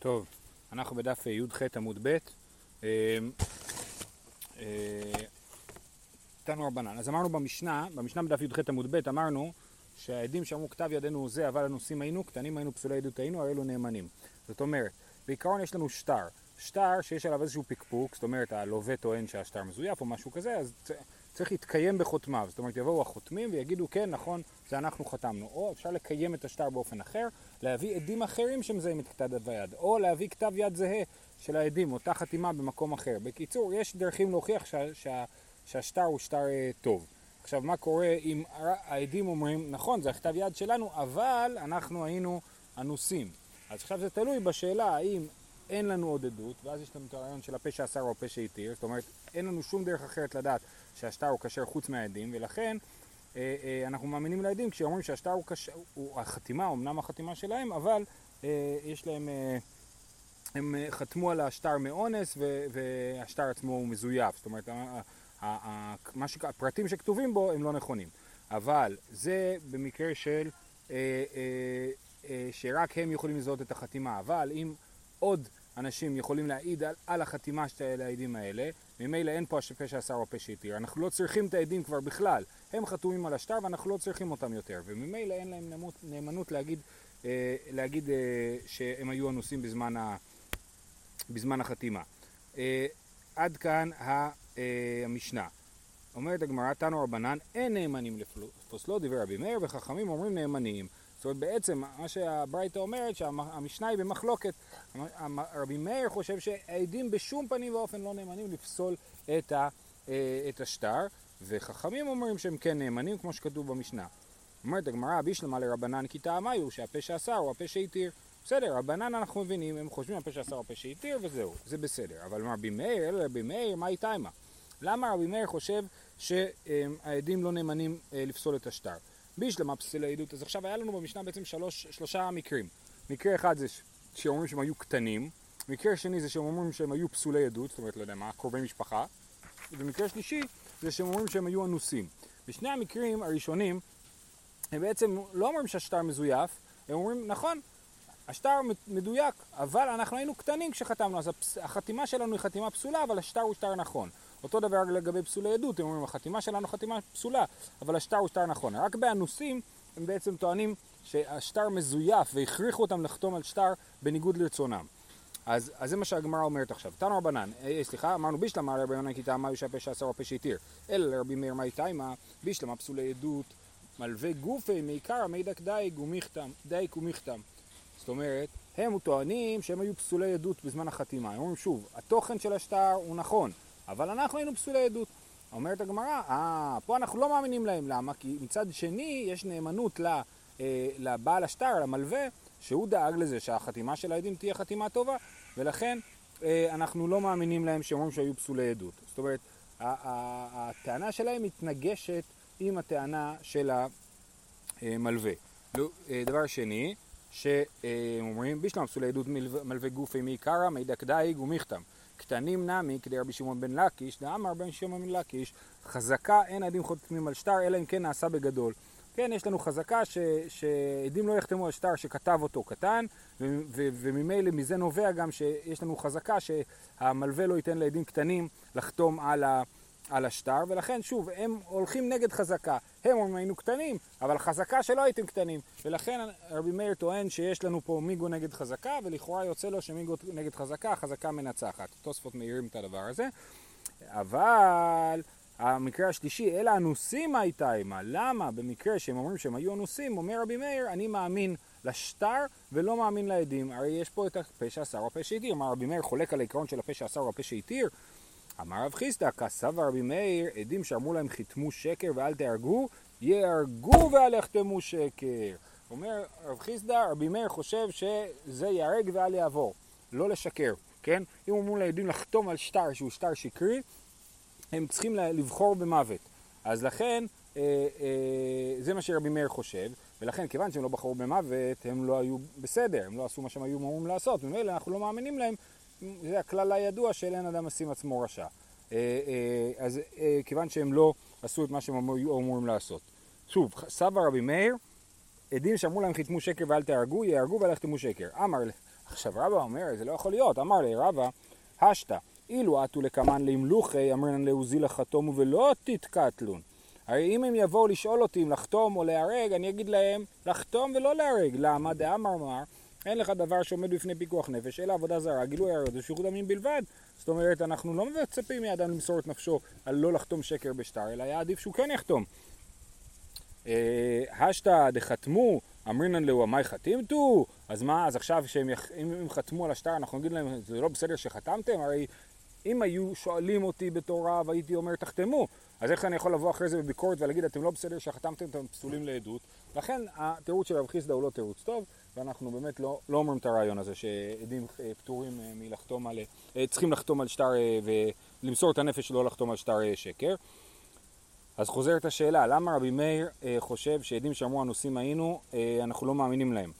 טוב, אנחנו בדף י"ח עמוד ב', אה, אה, תנו רבנן. אז אמרנו במשנה, במשנה בדף י"ח עמוד ב', אמרנו שהעדים שאמרו כתב ידינו זה, אבל הנושאים היינו, קטנים היינו, פסולי עדות היינו, הרי אלו נאמנים. זאת אומרת, בעיקרון יש לנו שטר. שטר שיש עליו איזשהו פקפוק, זאת אומרת הלווה טוען שהשטר מזויף או משהו כזה, אז צריך להתקיים בחותמיו. זאת אומרת, יבואו החותמים ויגידו, כן, נכון, זה אנחנו חתמנו. או אפשר לקיים את השטר באופן אחר, להביא עדים אחרים שמזהים את כתב היד, או להביא כתב יד זהה של העדים, אותה חתימה במקום אחר. בקיצור, יש דרכים להוכיח שה, שה, שהשטר הוא שטר אה, טוב. עכשיו, מה קורה אם העדים אומרים, נכון, זה הכתב יד שלנו, אבל אנחנו היינו אנוסים. אז עכשיו זה תלוי בשאלה האם אין לנו עוד עדות, ואז יש לנו את הרעיון של הפה שאסר או הפה שהתיר, זאת אומרת, אין לנו שום דרך אחרת לדעת שהשטר הוא כשר חוץ מהעדים, ולכן אה, אה, אנחנו מאמינים לעדים כשאומרים שהשטר הוא כשר, הוא החתימה, אמנם החתימה שלהם, אבל אה, יש להם, אה, הם חתמו על השטר מאונס, והשטר עצמו הוא מזויף, זאת אומרת, הפרטים שכתובים בו הם לא נכונים. אבל זה במקרה של אה, אה, אה, שרק הם יכולים לזהות את החתימה, אבל אם עוד אנשים יכולים להעיד על, על החתימה של העדים האלה, ממילא אין פה הפה שאסר או הפה שהתיר. אנחנו לא צריכים את העדים כבר בכלל. הם חתומים על השטר ואנחנו לא צריכים אותם יותר, וממילא אין להם נאמנות, נאמנות להגיד, אה, להגיד אה, שהם היו אנוסים בזמן, ה, בזמן החתימה. אה, עד כאן ה, אה, המשנה. אומרת הגמרא, תנו רבנן, אין נאמנים לפוסלו, דיבר רבי מאיר, וחכמים אומרים נאמנים. זאת אומרת, בעצם מה שהברייתא אומרת, שהמשנה היא במחלוקת. רבי מאיר חושב שהעדים בשום פנים ואופן לא נאמנים לפסול את, ה, אה, את השטר, וחכמים אומרים שהם כן נאמנים, כמו שכתוב במשנה. אומרת הגמרא, בישלמה לרבנן כי טעמיו, שהפה שאסר הוא הפה שהתיר. בסדר, רבנן אנחנו מבינים, הם חושבים הפה שאסר הוא הפה שהתיר, וזהו, זה בסדר. אבל רבי מאיר, אלא רבי מאיר, מה איתה עמה? למה רבי מאיר חושב שהעדים לא נאמנים אה, לפסול את השטר? בישלמה פסילה עדות. אז עכשיו היה לנו במשנה בעצם שלוש, שלושה מקרים. מקרה אחד זה שאומרים שהם היו קטנים, מקרה שני זה שהם אומרים שהם היו פסולי עדות, זאת אומרת, לא יודע מה, קרובי משפחה, ומקרה שלישי זה שהם אומרים שהם היו אנוסים. בשני המקרים הראשונים, הם בעצם לא אומרים שהשטר מזויף, הם אומרים, נכון, השטר מדויק, אבל אנחנו היינו קטנים כשחתמנו, אז החתימה שלנו היא חתימה פסולה, אבל השטר הוא שטר נכון. אותו דבר לגבי פסולי עדות, הם אומרים החתימה שלנו חתימה פסולה, אבל השטר הוא שטר נכון. רק באנוסים הם בעצם טוענים שהשטר מזויף והכריחו אותם לחתום על שטר בניגוד לרצונם. אז, אז זה מה שהגמרא אומרת עכשיו. תנו רבנן, אה, סליחה, אמרנו בישלמה לרבי יונן כי טעמה ישפה שעשר או פשע התיר. אלא לרבי מאיר מאי תימה, בישלמה פסולי עדות, מלווה גופי מעיקר מידק דייג ומיכתם, דייק ומיכתם. זאת אומרת, הם טוענים שהם היו פסולי עדות בזמן החתימה. הם אומרים שוב, התוכן של השטר הוא נכון, אבל אנחנו היינו פסולי עדות. אומרת הגמרא, אה, פה אנחנו לא מאמינים להם, למה? כי מצד שני יש נאמנות אה, לבעל השטר, למלווה, שהוא דאג לזה שהחתימה של העדים תהיה חתימה טובה, ולכן אה, אנחנו לא מאמינים להם שאומרים שהיו פסולי עדות. זאת אומרת, הטענה שלהם מתנגשת עם הטענה של המלווה. אה, דבר שני, שאומרים, בשלם פסולי עדות מלווה גופי מעיקרא, מידק דייג ומכתם. קטנים נמי כדי רבי שמעון בן לקיש, דאמר בן שמעון בן לקיש, חזקה אין עדים חותמים על שטר, אלא אם כן נעשה בגדול. כן, יש לנו חזקה ש, שעדים לא יחתמו על שטר שכתב אותו קטן, וממילא מזה נובע גם שיש לנו חזקה שהמלווה לא ייתן לעדים קטנים לחתום על, ה, על השטר, ולכן שוב, הם הולכים נגד חזקה. הם אומרים היינו קטנים, אבל חזקה שלא הייתם קטנים. ולכן רבי מאיר טוען שיש לנו פה מיגו נגד חזקה, ולכאורה יוצא לו שמיגו נגד חזקה, חזקה מנצחת. תוספות מאירים את הדבר הזה. אבל המקרה השלישי, אלא אנוסים הייתה עמה. למה? במקרה שהם אומרים שהם היו אנוסים, אומר רבי מאיר, אני מאמין לשטר ולא מאמין לעדים. הרי יש פה את הפה שאסר או הפה שהתיר. אמר רבי מאיר חולק על העיקרון של הפה שאסר או הפה שהתיר. אמר רב חיסדא, כסב רבי מאיר, עדים שאמרו להם חיתמו שקר ואל תהרגו, יהרגו ואל יחתמו שקר. אומר רב חיסדא, רבי מאיר חושב שזה ייהרג ואל יעבור, לא לשקר, כן? אם אמרו לעדים לחתום על שטר שהוא שטר שקרי, הם צריכים לבחור במוות. אז לכן, אה, אה, זה מה שרבי מאיר חושב, ולכן כיוון שהם לא בחרו במוות, הם לא היו בסדר, הם לא עשו מה שהם היו אמורים לעשות, ומילא אנחנו לא מאמינים להם, זה הכלל הידוע של אין אדם עשים עצמו רשע. אה, אה, אז אה, כיוון שהם לא עשו את מה שהם היו אמורים לעשות. שוב, סבא רבי מאיר, עדים שאמרו להם חיתמו שקר ואל תהרגו, יהרגו ואל יחתמו שקר. אמר עכשיו רבא אומר, זה לא יכול להיות, אמר לי רבא, השתא, אילו עטו לקמן לימלוכי, אמרנן לעוזילה חתומו ולא תתקטלון. הרי אם הם יבואו לשאול אותי אם לחתום או להרג, אני אגיד להם לחתום ולא להרג. למה? דאמר מר, אין לך דבר שעומד בפני פיקוח נפש, אלא עבודה זרה, גילוי עריות ושפיכות דמים בלבד. זאת אומרת, אנחנו לא מצפים מאדם למסור את נפשו על לא לחתום שקר בשטר, אלא היה עדיף שהוא כן יחתום. השתא דחתמו, אמרינן לו עמי חתימתו, אז מה, אז עכשיו שהם יח... אם הם חתמו על השטר, אנחנו נגיד להם, זה לא בסדר שחתמתם? הרי אם היו שואלים אותי בתורה והייתי אומר תחתמו, אז איך אני יכול לבוא אחרי זה בביקורת ולהגיד אתם לא בסדר שחתמתם, אתם פסולים לעדות? לכן התירוץ של רב חיסדא הוא לא תירוץ טוב, ואנחנו באמת לא, לא אומרים את הרעיון הזה שעדים אה, פטורים אה, מלחתום על, אה, צריכים לחתום על שטר ולמסור את הנפש ולא לחתום על שטר שקר. אז חוזרת השאלה, למה רבי מאיר חושב שעדים שאמרו הנושאים היינו, אנחנו לא מאמינים להם?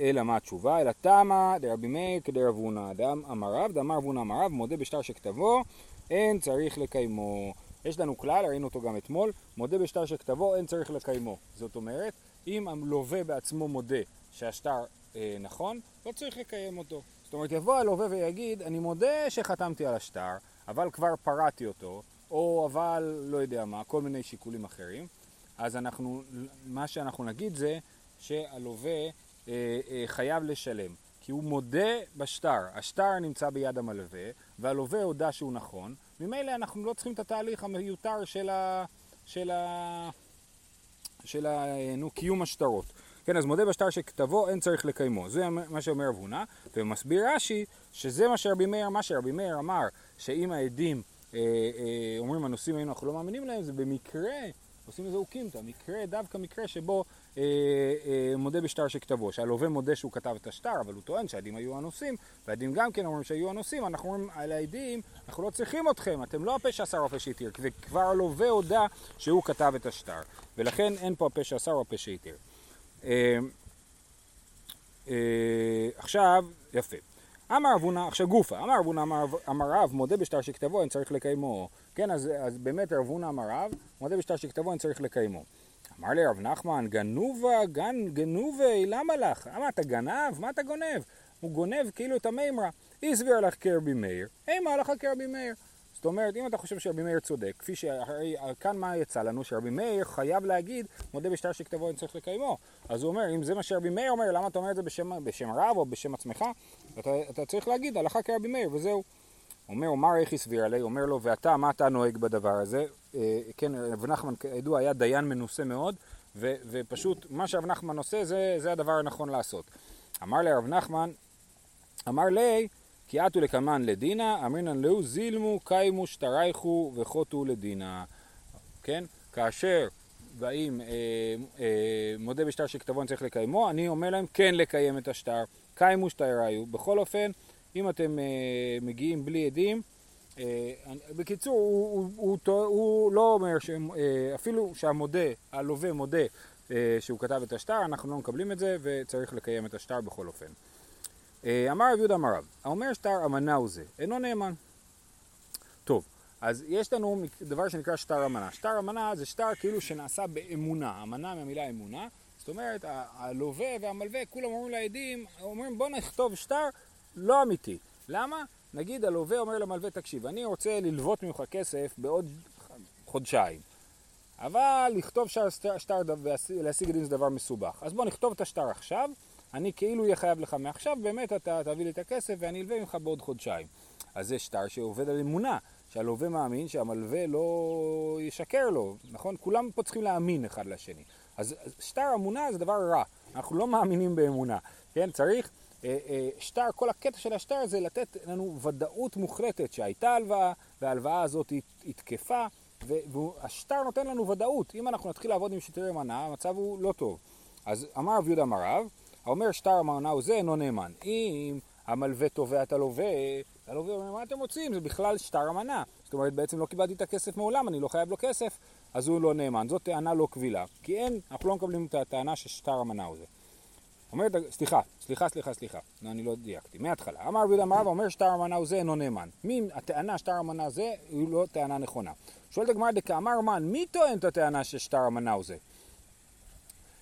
אלא מה התשובה? אלא תמה דרבי מאיר כדרב הונא דם אמריו, דאמר הונא אמריו, מודה בשטר שכתבו, אין צריך לקיימו. יש לנו כלל, ראינו אותו גם אתמול, מודה בשטר שכתבו, אין צריך לקיימו. זאת אומרת, אם הלווה בעצמו מודה שהשטר אה, נכון, לא צריך לקיים אותו. זאת אומרת, יבוא הלווה ויגיד, אני מודה שחתמתי על השטר, אבל כבר פרעתי אותו, או אבל לא יודע מה, כל מיני שיקולים אחרים. אז אנחנו, מה שאנחנו נגיד זה שהלווה אה, אה, חייב לשלם. כי הוא מודה בשטר, השטר נמצא ביד המלווה, והלווה הודה שהוא נכון, ממילא אנחנו לא צריכים את התהליך המיותר של, ה, של, ה, של נו, קיום השטרות. כן, אז מודה בשטר שכתבו אין צריך לקיימו. זה מה שאומר רב הונא, ומסביר רש"י שזה מה שרבי מאיר, מה שרבי מאיר אמר, שאם העדים אה, אה, אומרים הנושאים היינו אנחנו לא מאמינים להם, זה במקרה, עושים לזה אוקימתא, מקרה, דווקא מקרה שבו מודה בשטר שכתבו, שהלווה מודה שהוא כתב את השטר, אבל הוא טוען שהעדים היו הנושאים, והעדים גם כן אומרים שהיו הנושאים, אנחנו אומרים על העדים, אנחנו לא צריכים אתכם, אתם לא הפה שעשה או הפה שהתיר, וכבר הלווה הודה שהוא כתב את השטר, ולכן אין פה הפה שעשה או הפה שהתיר. אה, עכשיו, יפה. אמר אבונה, עכשיו גופה, אמר אבונה, אמר רב, מודה בשטר שכתבו, אין צריך לקיימו. כן, אז, אז באמת אבונה אמר רב, מודה בשטר שכתבו, אין צריך לקיימו. אמר לי רב נחמן, גנובה, גן, גנובי, למה לך? מה אתה גנב? מה אתה גונב? הוא גונב כאילו את המימרה. הסביר לך כרבי מאיר, אימה לך כרבי מאיר. זאת אומרת, אם אתה חושב שרבי מאיר צודק, כפי שהרי כאן מה יצא לנו? שרבי מאיר חייב להגיד, מודה בשטר שכתבו אין צריך לקיימו. אז הוא אומר, אם זה מה שרבי מאיר אומר, למה אתה אומר את זה בשם, בשם רב או בשם עצמך? אתה, אתה צריך להגיד, הלכה כרבי מאיר, וזהו. אומר, אומר איך הסביר עלי, אומר לו, ואתה, מה אתה נוהג בדבר הזה? אה, כן, רב נחמן, כידוע, היה דיין מנוסה מאוד, ו, ופשוט מה שרב נחמן עושה, זה, זה הדבר הנכון לעשות. אמר לי רב נחמן, אמר לי, כי עטו לקמן לדינה, אמרינן לאו זילמו, קיימו, שטרייכו וחוטו לדינה. כן? כאשר באים, אה, אה, מודה בשטר שכתבון צריך לקיימו, אני אומר להם כן לקיים את השטר, קיימו שטריו. בכל אופן, אם אתם אה, מגיעים בלי עדים, בקיצור, הוא, הוא, הוא, הוא, לא אומר, שאפילו שהמודה, הלווה מודה שהוא כתב את השטר, אנחנו לא מקבלים את זה וצריך לקיים את השטר בכל אופן. אמר רב יהודה אמר רב, האומר שטר אמנה הוא זה, אינו נאמן. טוב, אז יש לנו דבר שנקרא שטר אמנה. שטר אמנה זה שטר כאילו שנעשה באמונה, אמנה מהמילה אמונה, זאת אומרת הלווה והמלווה כולם אומרים לעדים, אומרים בוא נכתוב שטר לא אמיתי. למה? נגיד הלווה אומר למלווה, תקשיב, אני רוצה ללוות ממך כסף בעוד חודשיים, אבל לכתוב שטר, ולהשיג דין זה דבר מסובך. אז בוא נכתוב את השטר עכשיו, אני כאילו אהיה חייב לך מעכשיו, באמת אתה תביא לי את הכסף ואני אלווה ממך בעוד חודשיים. אז זה שטר שעובד על אמונה, שהלווה מאמין שהמלווה לא ישקר לו, נכון? כולם פה צריכים להאמין אחד לשני. אז שטר אמונה זה דבר רע, אנחנו לא מאמינים באמונה, כן? צריך שטר, כל הקטע של השטר זה לתת לנו ודאות מוחלטת שהייתה הלוואה וההלוואה הזאת היא תקפה והשטר נותן לנו ודאות. אם אנחנו נתחיל לעבוד עם שטרי מנה, המצב הוא לא טוב. אז אמר רב יהודה אמר רב, האומר שטר המנה הוא זה אינו נאמן. אם המלווה תובע את הלווה, הלווה אומר מה אתם רוצים? זה בכלל שטר המנה. זאת אומרת בעצם לא קיבלתי את הכסף מעולם, אני לא חייב לו כסף, אז הוא לא נאמן. זאת טענה לא קבילה. כי אין, אנחנו לא מקבלים את הטענה ששטר המנה הוא זה. אומרת, סליחה, סליחה, סליחה, סליחה, לא, אני לא דייקתי, מההתחלה. אמר רבי אמר ואומר שטר המנה זה אינו נאמן. מי, הטענה שטר המנה זה היא לא טענה נכונה. שואלת הגמרא דקאמר מן, מי טוען את הטענה ששטר המנה זה?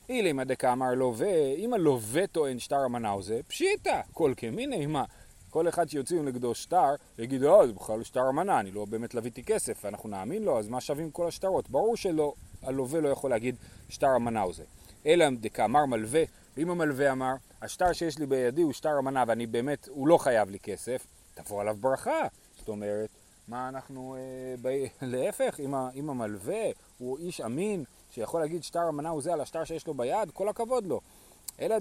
אילמה דקאמר לווה, אם הלווה טוען שטר המנה זה, פשיטא, כל כמיני, מה? כל אחד שיוצאים נגדו שטר, יגיד, אה, זה בכלל שטר המנה, אני לא באמת לוויתי כסף, אנחנו נאמין לו, אז מה שווים כל השטרות? ברור שלא, הלווה לא יכול להגיד שטר המנה הוא זה. אלא דקאמר מלווה, ואם המלווה אמר, השטר שיש לי בידי הוא שטר המנה ואני באמת, הוא לא חייב לי כסף, תבוא עליו ברכה. זאת אומרת, מה אנחנו, אה, ב... להפך, אם, ה... אם המלווה הוא איש אמין, שיכול להגיד שטר המנה הוא זה על השטר שיש לו ביד, כל הכבוד לו. אלא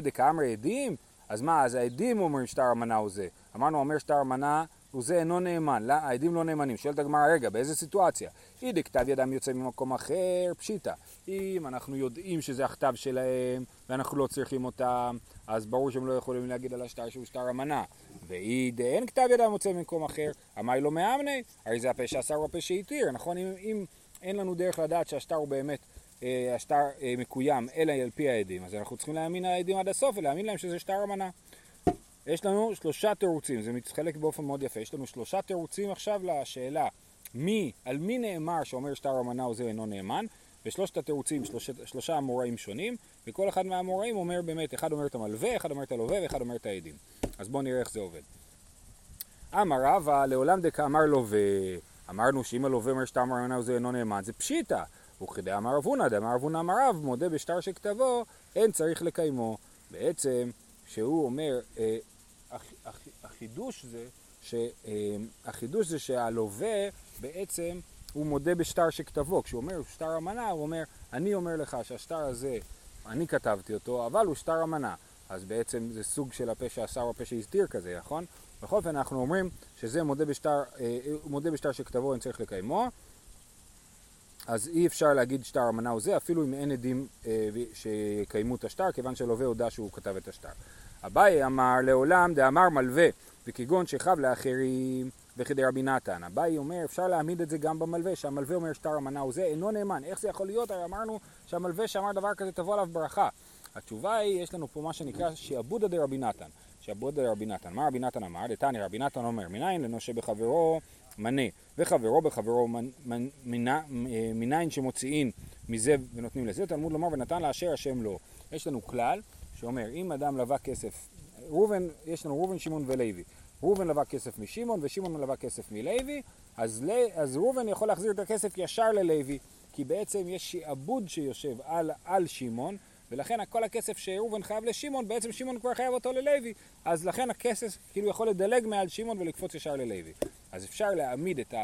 דקאמר עדים, אז מה, אז העדים אומרים שטר המנה הוא זה. אמרנו, אומר שטר המנה הוא זה אינו נאמן, לא, העדים לא נאמנים. שואלת הגמרא, רגע, באיזה סיטואציה? אי דכתב ידם יוצא ממקום אחר, פשיטא. אם אנחנו יודעים שזה הכתב שלהם ואנחנו לא צריכים אותם, אז ברור שהם לא יכולים להגיד על השטר שהוא שטר המנה. ואי דאין כתב ידם יוצא ממקום אחר, אמי לא מאמני, הרי זה הפה שאסר הפה שהתיר, נכון? אם, אם אין לנו דרך לדעת שהשטר הוא באמת, אה, השטר אה, מקוים, אלא על פי העדים, אז אנחנו צריכים להאמין העדים עד הסוף ולהאמין להם שזה שטר המנה. יש לנו שלושה תירוצים, זה מתחלק באופן מאוד יפה, יש לנו שלושה תירוצים עכשיו לשאלה מי, על מי נאמר שאומר שטר המנה הוא זה אינו נאמן, ושלושת התירוצים, שלושה, שלושה אמוראים שונים, וכל אחד מהאמוראים אומר באמת, אחד אומר את המלווה, אחד אומר את הלווה ואחד אומר את העדים. אז בואו נראה איך זה עובד. אמר רבא לעולם דקאמר לווה, אמרנו שאם הלווה אומר שטר המנה הוא זה אינו נאמן, זה פשיטא. וכדי אמר אבונה, דאמר אבונה אמר רב, מודה בשטר שכתבו, אין צריך לקיימו. בעצם, שהוא אומר, אה, החידוש זה, ש, אה, החידוש זה שהלווה בעצם הוא מודה בשטר שכתבו. כשהוא אומר שטר אמנה, הוא אומר, אני אומר לך שהשטר הזה, אני כתבתי אותו, אבל הוא שטר אמנה. אז בעצם זה סוג של הפה שאסר או הפה שהסתיר כזה, נכון? בכל אופן אנחנו אומרים שזה מודה בשטר, אה, מודה בשטר שכתבו, אין צריך לקיימו. אז אי אפשר להגיד שטר אמנה הוא זה, אפילו אם אין עדים אה, שיקיימו את השטר, כיוון שלווה הודה שהוא כתב את השטר. אביי אמר לעולם דאמר מלווה, וכגון שכב לאחרים וכדי רבי נתן. אביי אומר, אפשר להעמיד את זה גם במלווה, שהמלווה אומר שטר המנה הוא זה, אינו נאמן. איך זה יכול להיות? הרי אמרנו שהמלווה שאמר דבר כזה תבוא עליו ברכה. התשובה היא, יש לנו פה מה שנקרא שעבודא דרבי נתן. שעבודא דרבי נתן. מה רבי נתן אמר? דתני רבי נתן אומר, מניין לנושה בחברו מנה, וחברו בחברו מניין שמוציאין מזה ונותנים לזה, תלמוד לומר ונתן לאשר השם לו. יש לנו כלל שאומר, אם אדם לווה כסף, ראובן, יש לנו ראובן, שמעון ולוי. ראובן לווה כסף משמעון ושמעון לווה כסף מלוי, אז, אז ראובן יכול להחזיר את הכסף ישר ללוי, כי בעצם יש שעבוד שיושב על, על שמעון, ולכן כל הכסף שראובן חייב לשמעון, בעצם שמעון כבר חייב אותו ללוי, אז לכן הכסף כאילו יכול לדלג מעל שמעון ולקפוץ ישר ללוי. אז אפשר להעמיד את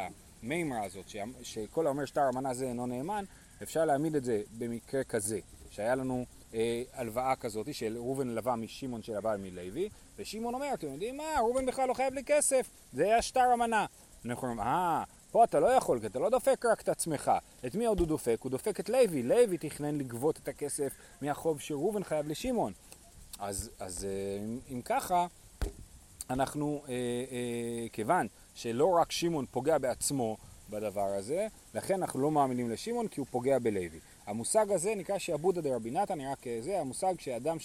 המימרה הזאת, שכל האומר שטר המנה זה אינו נאמן, אפשר להעמיד את זה במקרה כזה, שהיה לנו אה, הלוואה כזאת של ראובן לווה משמעון שלווה מלוי, ושמעון אומר, אתם יודעים מה, ראובן בכלל לא חייב לי כסף, זה היה שטר המנה. אנחנו אומרים, אה, פה אתה לא יכול, כי אתה לא דופק רק את עצמך. את מי עוד הוא דופק? הוא דופק את לוי. לוי תכנן לגבות את הכסף מהחוב שראובן חייב לשמעון. אז, אז אה, אם, אם ככה, אנחנו, אה, אה, כיוון שלא רק שמעון פוגע בעצמו בדבר הזה, לכן אנחנו לא מאמינים לשמעון כי הוא פוגע בלוי. המושג הזה נקרא שעבודא דרבי נתן, רק זה המושג שאדם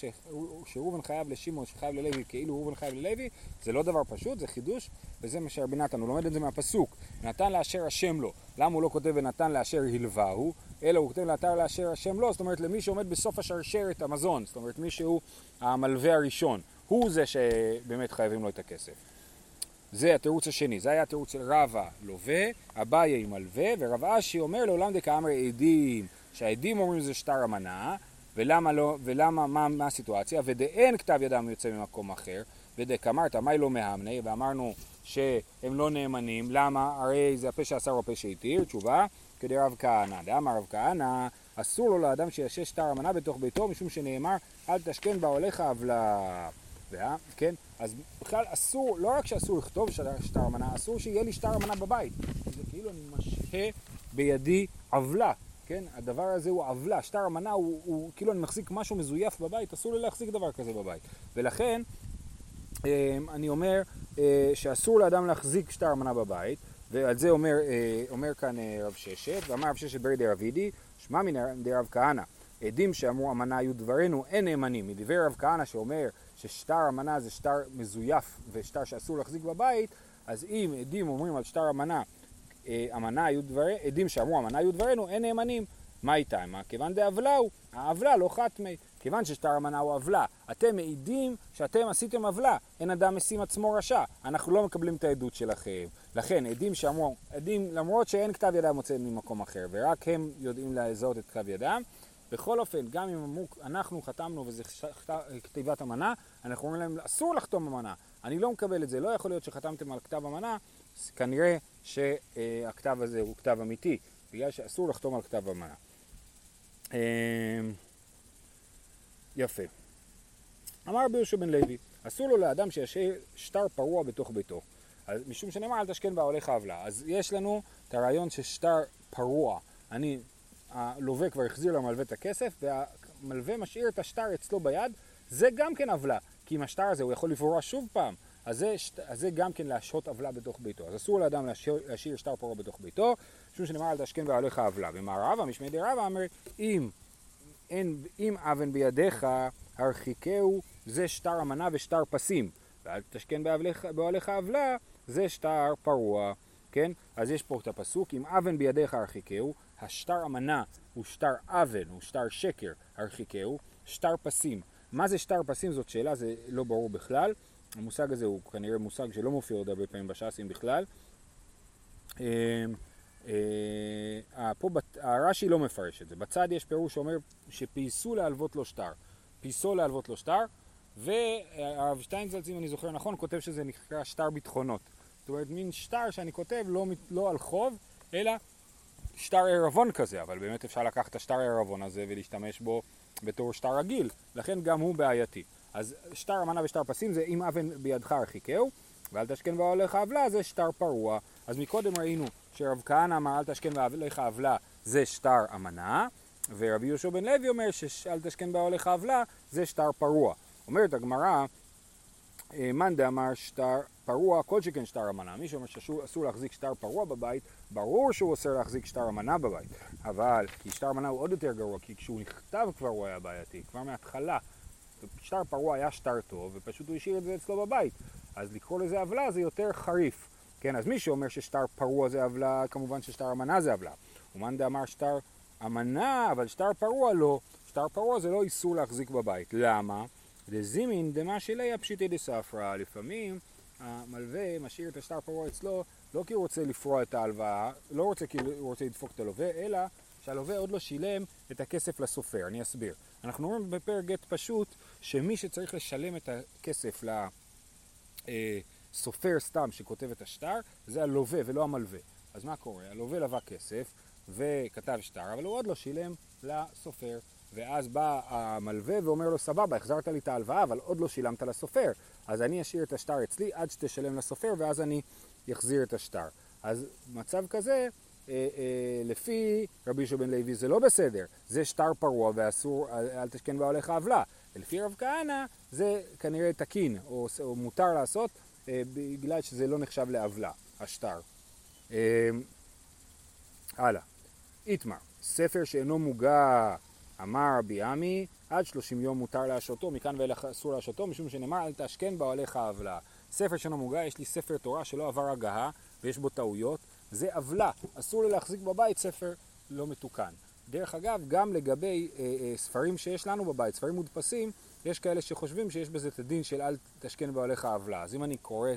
שראובן חייב לשמעון שחייב ללוי כאילו ראובן חייב ללוי, זה לא דבר פשוט, זה חידוש, וזה מה שרבי נתן, הוא לומד את זה מהפסוק, נתן לאשר השם לו, למה הוא לא כותב ונתן לאשר הלווהו, אלא הוא כותב נתן לאשר השם לו, זאת אומרת למי שעומד בסוף השרשרת המזון, זאת אומרת מי שהוא המלווה הראשון, הוא זה שבאמת חייבים לו את הכסף. זה התירוץ השני, זה היה התירוץ של רבא לווה, אביי מלווה, ורב אשי אומר לעולם דקאמרי עדים. שהעדים אומרים זה שטר אמנה, ולמה לא, ולמה, מה, מה הסיטואציה, ודאין כתב ידם יוצא ממקום אחר, ודקאמרת, מאי לא מהמנה, ואמרנו שהם לא נאמנים, למה? הרי זה הפה שאסר או הפה שהתיר, תשובה, כדי רב כהנא. דאמר רב כהנא, אסור לו לאדם שישש שטר אמנה בתוך ביתו, משום שנאמר, אל תשכן בעולך עוולה. כן? אז בכלל אסור, לא רק שאסור לכתוב שטר אמנה, אסור שיהיה לי שטר אמנה בבית. זה כאילו אני משהה בידי עוולה. כן? הדבר הזה הוא עוולה, שטר אמנה הוא, הוא כאילו אני מחזיק משהו מזויף בבית, אסור לי להחזיק דבר כזה בבית. ולכן אה, אני אומר אה, שאסור לאדם להחזיק שטר אמנה בבית, ועל זה אומר, אה, אומר כאן רב ששת, ואמר רב ששת ברי דרב אידי, שמע מן דרב כהנא, עדים שאמרו אמנה היו דברינו אין נאמנים, מדברי רב כהנא שאומר ששטר אמנה זה שטר מזויף ושטר שאסור להחזיק בבית, אז אם עדים אומרים על שטר אמנה אמנה היו דברינו, עדים שאמרו אמנה היו דברינו, אין נאמנים. מה איתה? מה? כיוון דעוולה הוא, העוולה לא חתמי, כיוון ששטר המנה הוא עוולה. אתם מעידים שאתם עשיתם עוולה, אין אדם משים עצמו רשע. אנחנו לא מקבלים את העדות שלכם. לכן, עדים שאמרו, עדים למרות שאין כתב ידם מוצא ממקום אחר, ורק הם יודעים לזהות את כתב ידם, בכל אופן, גם אם אמרו, אנחנו חתמנו וזה כתיבת אמנה, אנחנו אומרים להם, אסור לחתום אמנה. אני לא מקבל את זה, לא יכול להיות שחתמתם על כתב אמנה, כנראה שהכתב הזה הוא כתב אמיתי, בגלל שאסור לחתום על כתב אמנה. אמ, יפה. אמר רבי יהושע בן לוי, אסור לו לאדם שישאיר שטר פרוע בתוך ביתו. אז משום שנאמר אל תשכן בעולך עוולה. אז יש לנו את הרעיון ששטר פרוע, אני, הלווה כבר החזיר למלווה את הכסף והמלווה משאיר את השטר אצלו ביד, זה גם כן עוולה, כי עם השטר הזה הוא יכול לפרוע שוב פעם. אז זה, אז זה גם כן להשהות עוולה בתוך ביתו. אז אסור לאדם להשאיר, להשאיר שטר פרעה בתוך ביתו, משום שנאמר אל תשכן בעליך עוולה. ומה רבא, משמי די רבא, אומר, אם, אין, אם אבן בידיך, הרחיקהו, זה שטר אמנה ושטר פסים. ואל תשכן בעליך עוולה, זה שטר פרוע. כן? אז יש פה את הפסוק, אם אבן בידיך הרחיקהו, השטר אמנה הוא שטר אבן, הוא שטר שקר, הרחיקהו, שטר פסים. מה זה שטר פסים? זאת שאלה, זה לא ברור בכלל. המושג הזה הוא כנראה מושג שלא מופיע עוד הרבה פעמים בש"סים בכלל. אה, אה, פה הרש"י לא מפרש את זה. בצד יש פירוש שאומר שפייסו להלוות לו שטר. פייסו להלוות לו שטר, והרב שטיינזלץ, אם אני זוכר נכון, כותב שזה נקרא שטר ביטחונות. זאת אומרת, מין שטר שאני כותב לא, לא על חוב, אלא שטר ערבון כזה, אבל באמת אפשר לקחת את השטר הערבון הזה ולהשתמש בו בתור שטר רגיל, לכן גם הוא בעייתי. אז שטר אמנה ושטר פסים זה אם אבן בידך הרחיקהו, ואל תשכן בעולך עוולה זה שטר פרוע. אז מקודם ראינו שרב כהנא אמר אל תשכן בעולך עוולה זה שטר אמנה, ורבי יהושע בן לוי אומר שאל תשכן בעולך עוולה זה שטר פרוע. אומרת הגמרא, מאן דאמר שטר פרוע, כל שכן שטר אמנה. מי שאומר שאסור להחזיק שטר פרוע בבית, ברור שהוא אוסר להחזיק שטר אמנה בבית. אבל, כי שטר אמנה הוא עוד יותר גרוע, כי כשהוא נכתב כבר הוא היה בעייתי, כבר מההתחלה. שטר פרוע היה שטר טוב, ופשוט הוא השאיר את זה אצלו בבית. אז לקרוא לזה עוולה זה יותר חריף. כן, אז מי שאומר ששטר פרוע זה עוולה, כמובן ששטר אמנה זה עוולה. ומאן דאמר שטר אמנה, אבל שטר פרוע לא. שטר פרוע זה לא איסור להחזיק בבית. למה? דזימין דמה שלי הפשיטי דספרא. לפעמים המלווה משאיר את השטר פרוע אצלו לא כי הוא רוצה לפרוע את ההלוואה, לא רוצה כי הוא רוצה לדפוק את הלווה, אלא שהלווה עוד לא שילם את הכסף לסופר. אני אסביר. אנחנו אומרים בפרק גט פשוט שמי שצריך לשלם את הכסף לסופר סתם שכותב את השטר זה הלווה ולא המלווה. אז מה קורה? הלווה לווה כסף וכתב שטר, אבל הוא עוד לא שילם לסופר. ואז בא המלווה ואומר לו, סבבה, החזרת לי את ההלוואה, אבל עוד לא שילמת לסופר. אז אני אשאיר את השטר אצלי עד שתשלם לסופר, ואז אני אחזיר את השטר. אז מצב כזה, אה, אה, לפי רבי יהושע לוי זה לא בסדר, זה שטר פרוע ואסור, אל, תשכן בעולך עוולה. ולפי רב כהנא זה כנראה תקין, או, או מותר לעשות, אה, בגלל שזה לא נחשב לעוולה, השטר. אה, הלאה. איתמר, ספר שאינו מוגע אמר רבי עמי, עד שלושים יום מותר להשעותו, מכאן ואילך אסור להשעותו, משום שנאמר אל תשכן באוהליך עוולה. ספר שאינו מוגע, יש לי ספר תורה שלא עבר הגהה ויש בו טעויות, זה עוולה, אסור לי להחזיק בבית ספר לא מתוקן. דרך אגב, גם לגבי אה, אה, ספרים שיש לנו בבית, ספרים מודפסים, יש כאלה שחושבים שיש בזה את הדין של אל תשכן באוהליך עוולה. אז אם אני קורא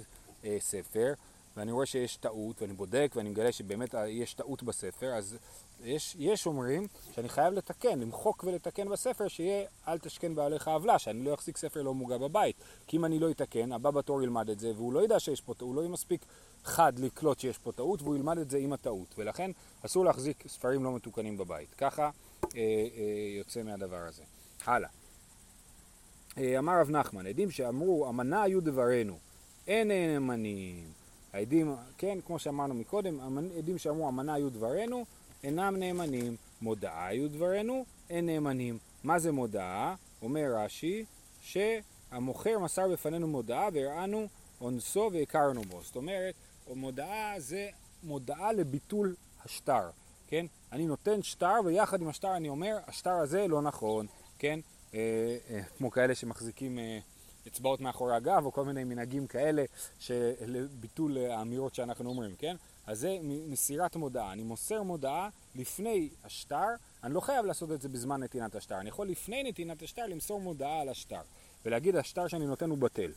אה, ספר, ואני רואה שיש טעות, ואני בודק, ואני מגלה שבאמת יש טעות בספר, אז יש, יש אומרים שאני חייב לתקן, למחוק ולתקן בספר, שיהיה אל תשכן בעליך עוולה, שאני לא אחזיק ספר לא מוגע בבית. כי אם אני לא אתקן, הבא בתור ילמד את זה, והוא לא ידע שיש פה טעות, הוא לא יהיה מספיק חד לקלוט שיש פה טעות, והוא ילמד את זה עם הטעות. ולכן אסור להחזיק ספרים לא מתוקנים בבית. ככה אה, אה, יוצא מהדבר הזה. הלאה. אה, אמר רב נחמן, עדים שאמרו, אמנה היו דברנו, אין נאמנים. העדים, כן, כמו שאמרנו מקודם, עדים שאמרו אמנה היו דברנו, אינם נאמנים. מודעה היו דברנו, אין נאמנים. מה זה מודעה? אומר רש"י, שהמוכר מסר בפנינו מודעה והראנו אונסו והכרנו בו. זאת אומרת, מודעה זה מודעה לביטול השטר, כן? אני נותן שטר ויחד עם השטר אני אומר, השטר הזה לא נכון, כן? אה, אה, כמו כאלה שמחזיקים אה, אצבעות מאחורי הגב או כל מיני מנהגים כאלה של ביטול האמירות שאנחנו אומרים, כן? אז זה מסירת מודעה. אני מוסר מודעה לפני השטר, אני לא חייב לעשות את זה בזמן נתינת השטר, אני יכול לפני נתינת השטר למסור מודעה על השטר, ולהגיד השטר שאני נותן הוא בטל.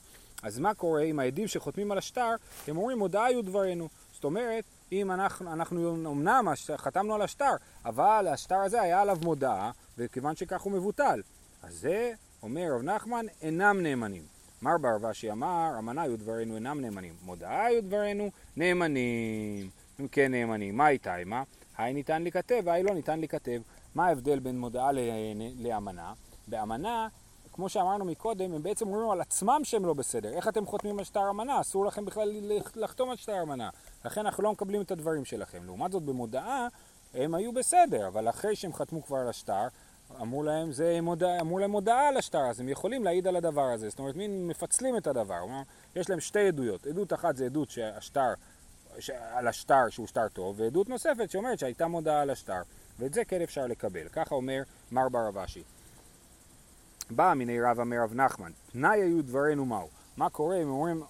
אז מה קורה עם העדים שחותמים על השטר, הם אומרים מודעה היו דברינו. זאת אומרת, אם אנחנו, אנחנו אמנם חתמנו על השטר, אבל השטר הזה היה עליו מודעה, וכיוון שכך הוא מבוטל. אז זה, אומר רב נחמן, אינם נאמנים. מר בר ושי אמר, אמנה היו דברינו אינם נאמנים. מודעה היו דברינו נאמנים. אם כן נאמנים, מה איתה מה? היי ניתן להיכתב והי לא ניתן להיכתב. מה ההבדל בין מודעה לאמנה? באמנה, כמו שאמרנו מקודם, הם בעצם אומרים על עצמם שהם לא בסדר. איך אתם חותמים על שטר אמנה? אסור לכם בכלל לחתום על שטר אמנה. לכן אנחנו לא מקבלים את הדברים שלכם. לעומת זאת במודעה הם היו בסדר, אבל אחרי שהם חתמו כבר על השטר, אמרו להם, זה מודע, אמרו להם מודעה על השטר, אז הם יכולים להעיד על הדבר הזה. זאת אומרת, מין מפצלים את הדבר. אומר, יש להם שתי עדויות. עדות אחת זה עדות שהשטר, ש... על השטר שהוא שטר טוב, ועדות נוספת שאומרת שהייתה מודעה על השטר. ואת זה כן אפשר לקבל. ככה אומר מר בר אבשי. בא מיני רב אמר רב נחמן, תנאי היו דברינו מהו. מה קורה אם אומרים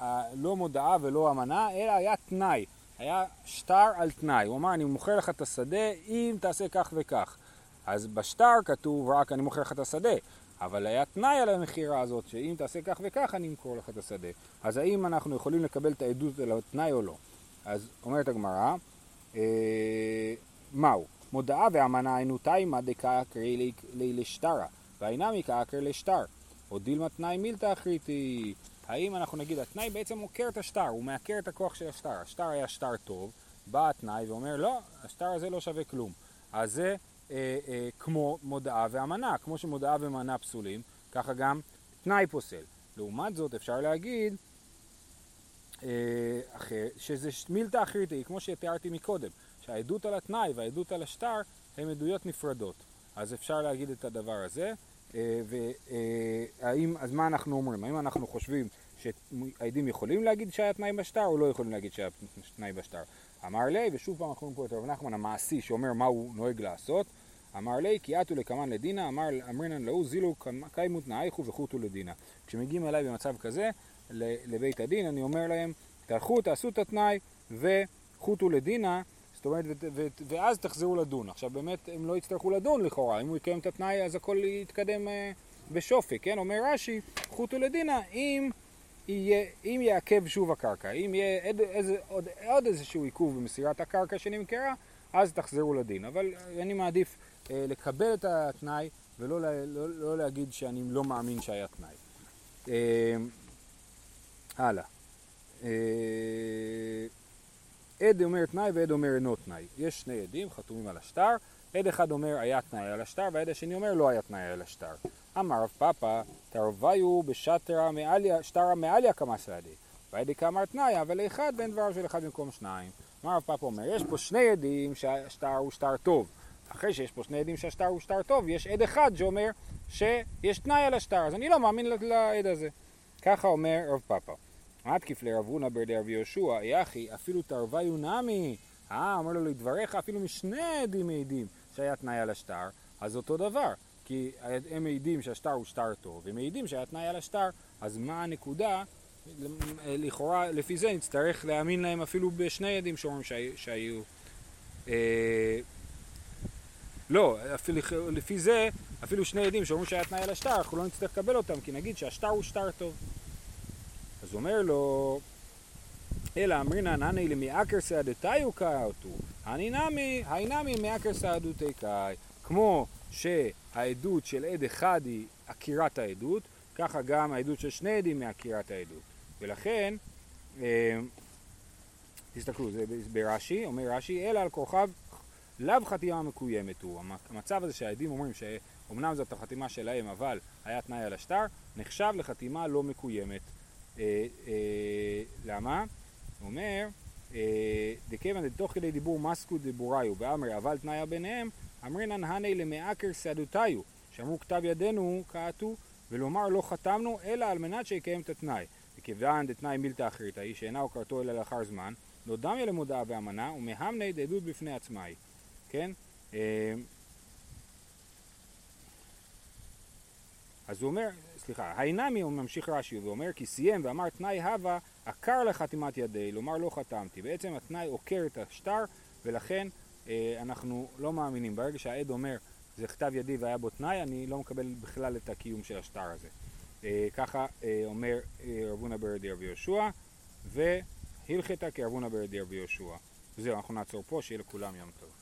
אה, לא מודעה ולא אמנה, אלא היה תנאי. היה שטר על תנאי. הוא אמר, אני מוכר לך את השדה אם תעשה כך וכך. אז בשטר כתוב רק אני מוכר לך את השדה, אבל היה תנאי על המכירה הזאת, שאם תעשה כך וכך אני אמכור לך את השדה. אז האם אנחנו יכולים לקבל את העדות על התנאי או לא? אז אומרת הגמרא, אה, מהו? מודעה ואמנה היינו תימא דקאקרי לשטרה, והאינמי קאקר לשטר. או דילמה תנאי מילתא אחריתי. האם אנחנו נגיד, התנאי בעצם עוקר את השטר, הוא מעקר את הכוח של השטר. השטר היה שטר טוב, בא התנאי ואומר, לא, השטר הזה לא שווה כלום. אז זה אה, אה, כמו מודעה ואמנה, כמו שמודעה ואמנה פסולים, ככה גם תנאי פוסל. לעומת זאת אפשר להגיד אה, שזה מילתא אחריתי, כמו שתיארתי מקודם, שהעדות על התנאי והעדות על השטר הן עדויות נפרדות. אז אפשר להגיד את הדבר הזה, אה, והאם, אז מה אנחנו אומרים? האם אנחנו חושבים שהעדים יכולים להגיד שהיה תנאי בשטר או לא יכולים להגיד שהיה תנאי בשטר? אמר לי, ושוב פעם אנחנו רואים פה את רב נחמן המעשי שאומר מה הוא נוהג לעשות, אמר לי כי אתו לקמן לדינה, אמר אמרינן להוא זילו קיימות נאייכו וחוטו לדינה. כשמגיעים אליי במצב כזה, לבית הדין, אני אומר להם, תלכו, תעשו את התנאי וחוטו לדינה, זאת אומרת, ו- ו- ואז תחזרו לדון. עכשיו באמת הם לא יצטרכו לדון לכאורה, אם הוא יקיים את התנאי אז הכל יתקדם אה, בשופי, כן? אומר רש"י, חוטו לדינה, אם, יהיה, אם יעכב שוב הקרקע, אם יהיה איזה, איזה, עוד, עוד איזשהו עיכוב במסירת הקרקע שנמכרה, אז תחזרו לדין. אבל אני מעדיף לקבל את התנאי ולא לא, לא, להגיד שאני לא מאמין שהיה תנאי. אה, הלאה. אה, עד אומר תנאי ועד אומר אינו תנאי. יש שני עדים חתומים על השטר, עד אחד אומר היה תנאי על השטר והעד השני אומר לא היה תנאי על השטר. אמר רב פאפא תרוויו בשטרה מעליה, שטרה מעליה כמה סעדי. והעדי כאמר תנאי אבל לאחד בין דבריו של אחד במקום שניים. אמר רב פאפא אומר יש פה שני עדים שהשטר הוא שטר טוב. אחרי שיש פה שני עדים שהשטר הוא שטר טוב, יש עד אחד שאומר שיש תנאי על השטר, אז אני לא מאמין לעד הזה. ככה אומר רב פאפא. עד כפלי רב הונא ברדי רבי יהושע, יחי, אפילו תרוויו נמי. אה, אומר לו לדבריך, אפילו משני עדים מעידים שהיה תנאי על השטר, אז אותו דבר. כי הם מעידים שהשטר הוא שטר טוב, הם מעידים שהיה תנאי על השטר, אז מה הנקודה? לכאורה, לפי זה נצטרך להאמין להם אפילו בשני עדים שאומרים שהיו... אה, לא, אפילו, לפי זה, אפילו שני עדים שאומרים שהיה תנאי על השטר, אנחנו לא נצטרך לקבל אותם, כי נגיד שהשטר הוא שטר טוב. אז אומר לו, אלא אמרינן הני למיעקר סעדתיו קאותו, הני נמי, הי נמי מיעקר סעדותי קאי. כמו שהעדות של עד אחד היא עקירת העדות, ככה גם העדות של שני עדים מעקירת העדות. ולכן, אה, תסתכלו, זה ברש"י, אומר רש"י, אלא על כוכב לאו חתימה מקוימת הוא. המצב הזה שהעדים אומרים שאומנם זאת החתימה שלהם אבל היה תנאי על השטר, נחשב לחתימה לא מקוימת. אה, אה, למה? הוא אומר, אה, דכיוון דתוך כדי דיבור מסקו דיבוריו באמרי אבל תנאיה ביניהם, אמרינן הני למעקר סעדותיו, שאמרו כתב ידינו קעתו, ולומר לא חתמנו אלא על מנת שיקיים את התנאי. וכיוון דתנאי מילתא אחרית היא שאינה הוקרתו אלא לאחר זמן, לא דמיה למודעה ואמנה ומהמני דעדות בפני עצמה היא. כן? אז הוא אומר, סליחה, האינמי הוא ממשיך רש"י ואומר כי סיים ואמר תנאי הווה עקר לחתימת ידי, לומר לא חתמתי. בעצם התנאי עוקר את השטר ולכן, אה, אנחנו לא מאמינים. ברגע שהעד אומר זה כתב ידי והיה בו תנאי, אני לא מקבל בכלל את הקיום של השטר הזה. אה, ככה אה, אומר אה, רב הונא ברדי רבי יהושע, והלכתה כרב הונא ברדי רבי יהושע. זהו, אנחנו נעצור פה, שיהיה לכולם יום טוב.